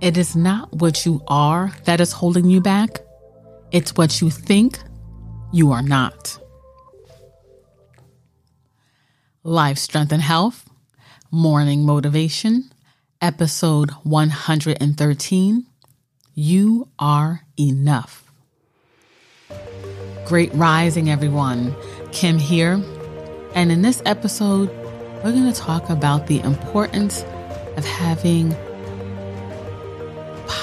It is not what you are that is holding you back, it's what you think you are not. Life, Strength, and Health, Morning Motivation, Episode 113 You Are Enough. Great rising, everyone. Kim here. And in this episode, we're going to talk about the importance of having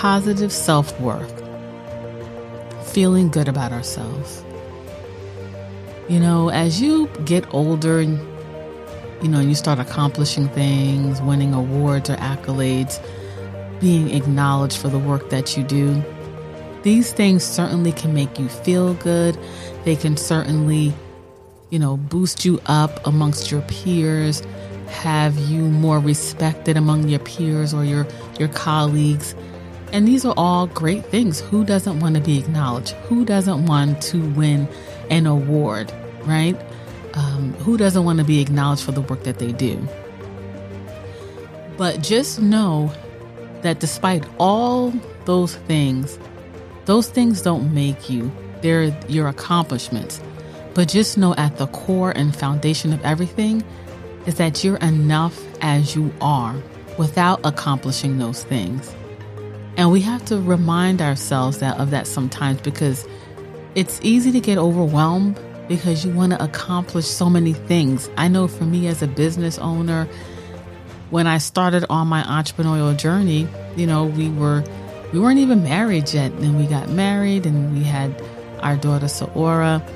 positive self worth, feeling good about ourselves. You know, as you get older and you know, you start accomplishing things, winning awards or accolades, being acknowledged for the work that you do. These things certainly can make you feel good. They can certainly, you know, boost you up amongst your peers, have you more respected among your peers or your your colleagues. And these are all great things. Who doesn't want to be acknowledged? Who doesn't want to win an award, right? Um, who doesn't want to be acknowledged for the work that they do? But just know that despite all those things, those things don't make you. They're your accomplishments. But just know at the core and foundation of everything is that you're enough as you are without accomplishing those things. And we have to remind ourselves that of that sometimes because it's easy to get overwhelmed because you want to accomplish so many things. I know for me as a business owner, when I started on my entrepreneurial journey, you know, we were we weren't even married yet. Then we got married and we had our daughter Saora.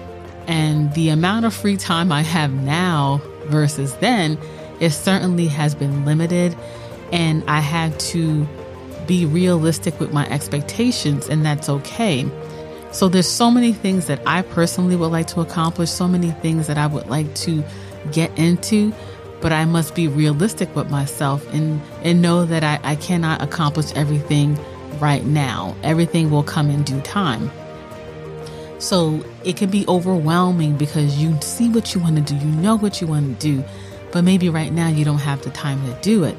And the amount of free time I have now versus then, it certainly has been limited. And I had to be realistic with my expectations, and that's okay. So there's so many things that I personally would like to accomplish, so many things that I would like to get into, but I must be realistic with myself and, and know that I, I cannot accomplish everything right now. Everything will come in due time. So it can be overwhelming because you see what you want to do, you know what you want to do, but maybe right now you don't have the time to do it.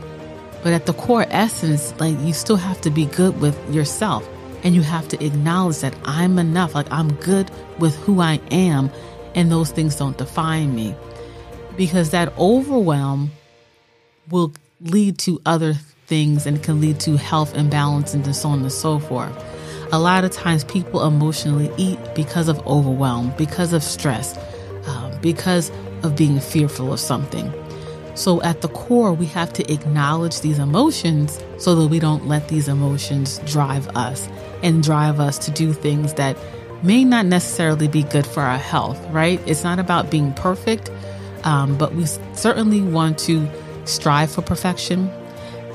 But at the core essence, like you still have to be good with yourself and you have to acknowledge that I'm enough, like I'm good with who I am, and those things don't define me. Because that overwhelm will lead to other things and can lead to health imbalance and so on and so forth. A lot of times people emotionally eat because of overwhelm, because of stress, um, because of being fearful of something. So at the core, we have to acknowledge these emotions so that we don't let these emotions drive us and drive us to do things that may not necessarily be good for our health, right? It's not about being perfect, um, but we certainly want to strive for perfection.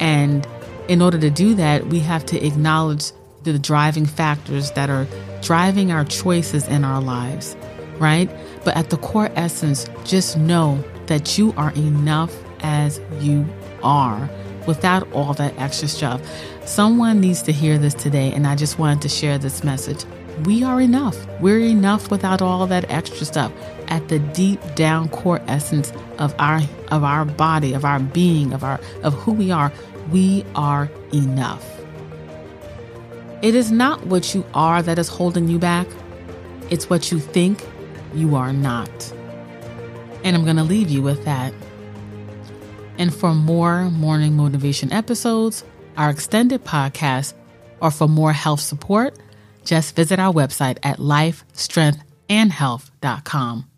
And in order to do that, we have to acknowledge the driving factors that are driving our choices in our lives, right? But at the core essence, just know that you are enough as you are without all that extra stuff. Someone needs to hear this today, and I just wanted to share this message. We are enough. We're enough without all that extra stuff. At the deep down core essence of our of our body, of our being, of our of who we are, we are enough. It is not what you are that is holding you back. It's what you think you are not. And I'm going to leave you with that. And for more morning motivation episodes, our extended podcast, or for more health support, just visit our website at lifestrengthandhealth.com.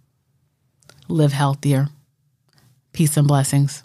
Live healthier. Peace and blessings.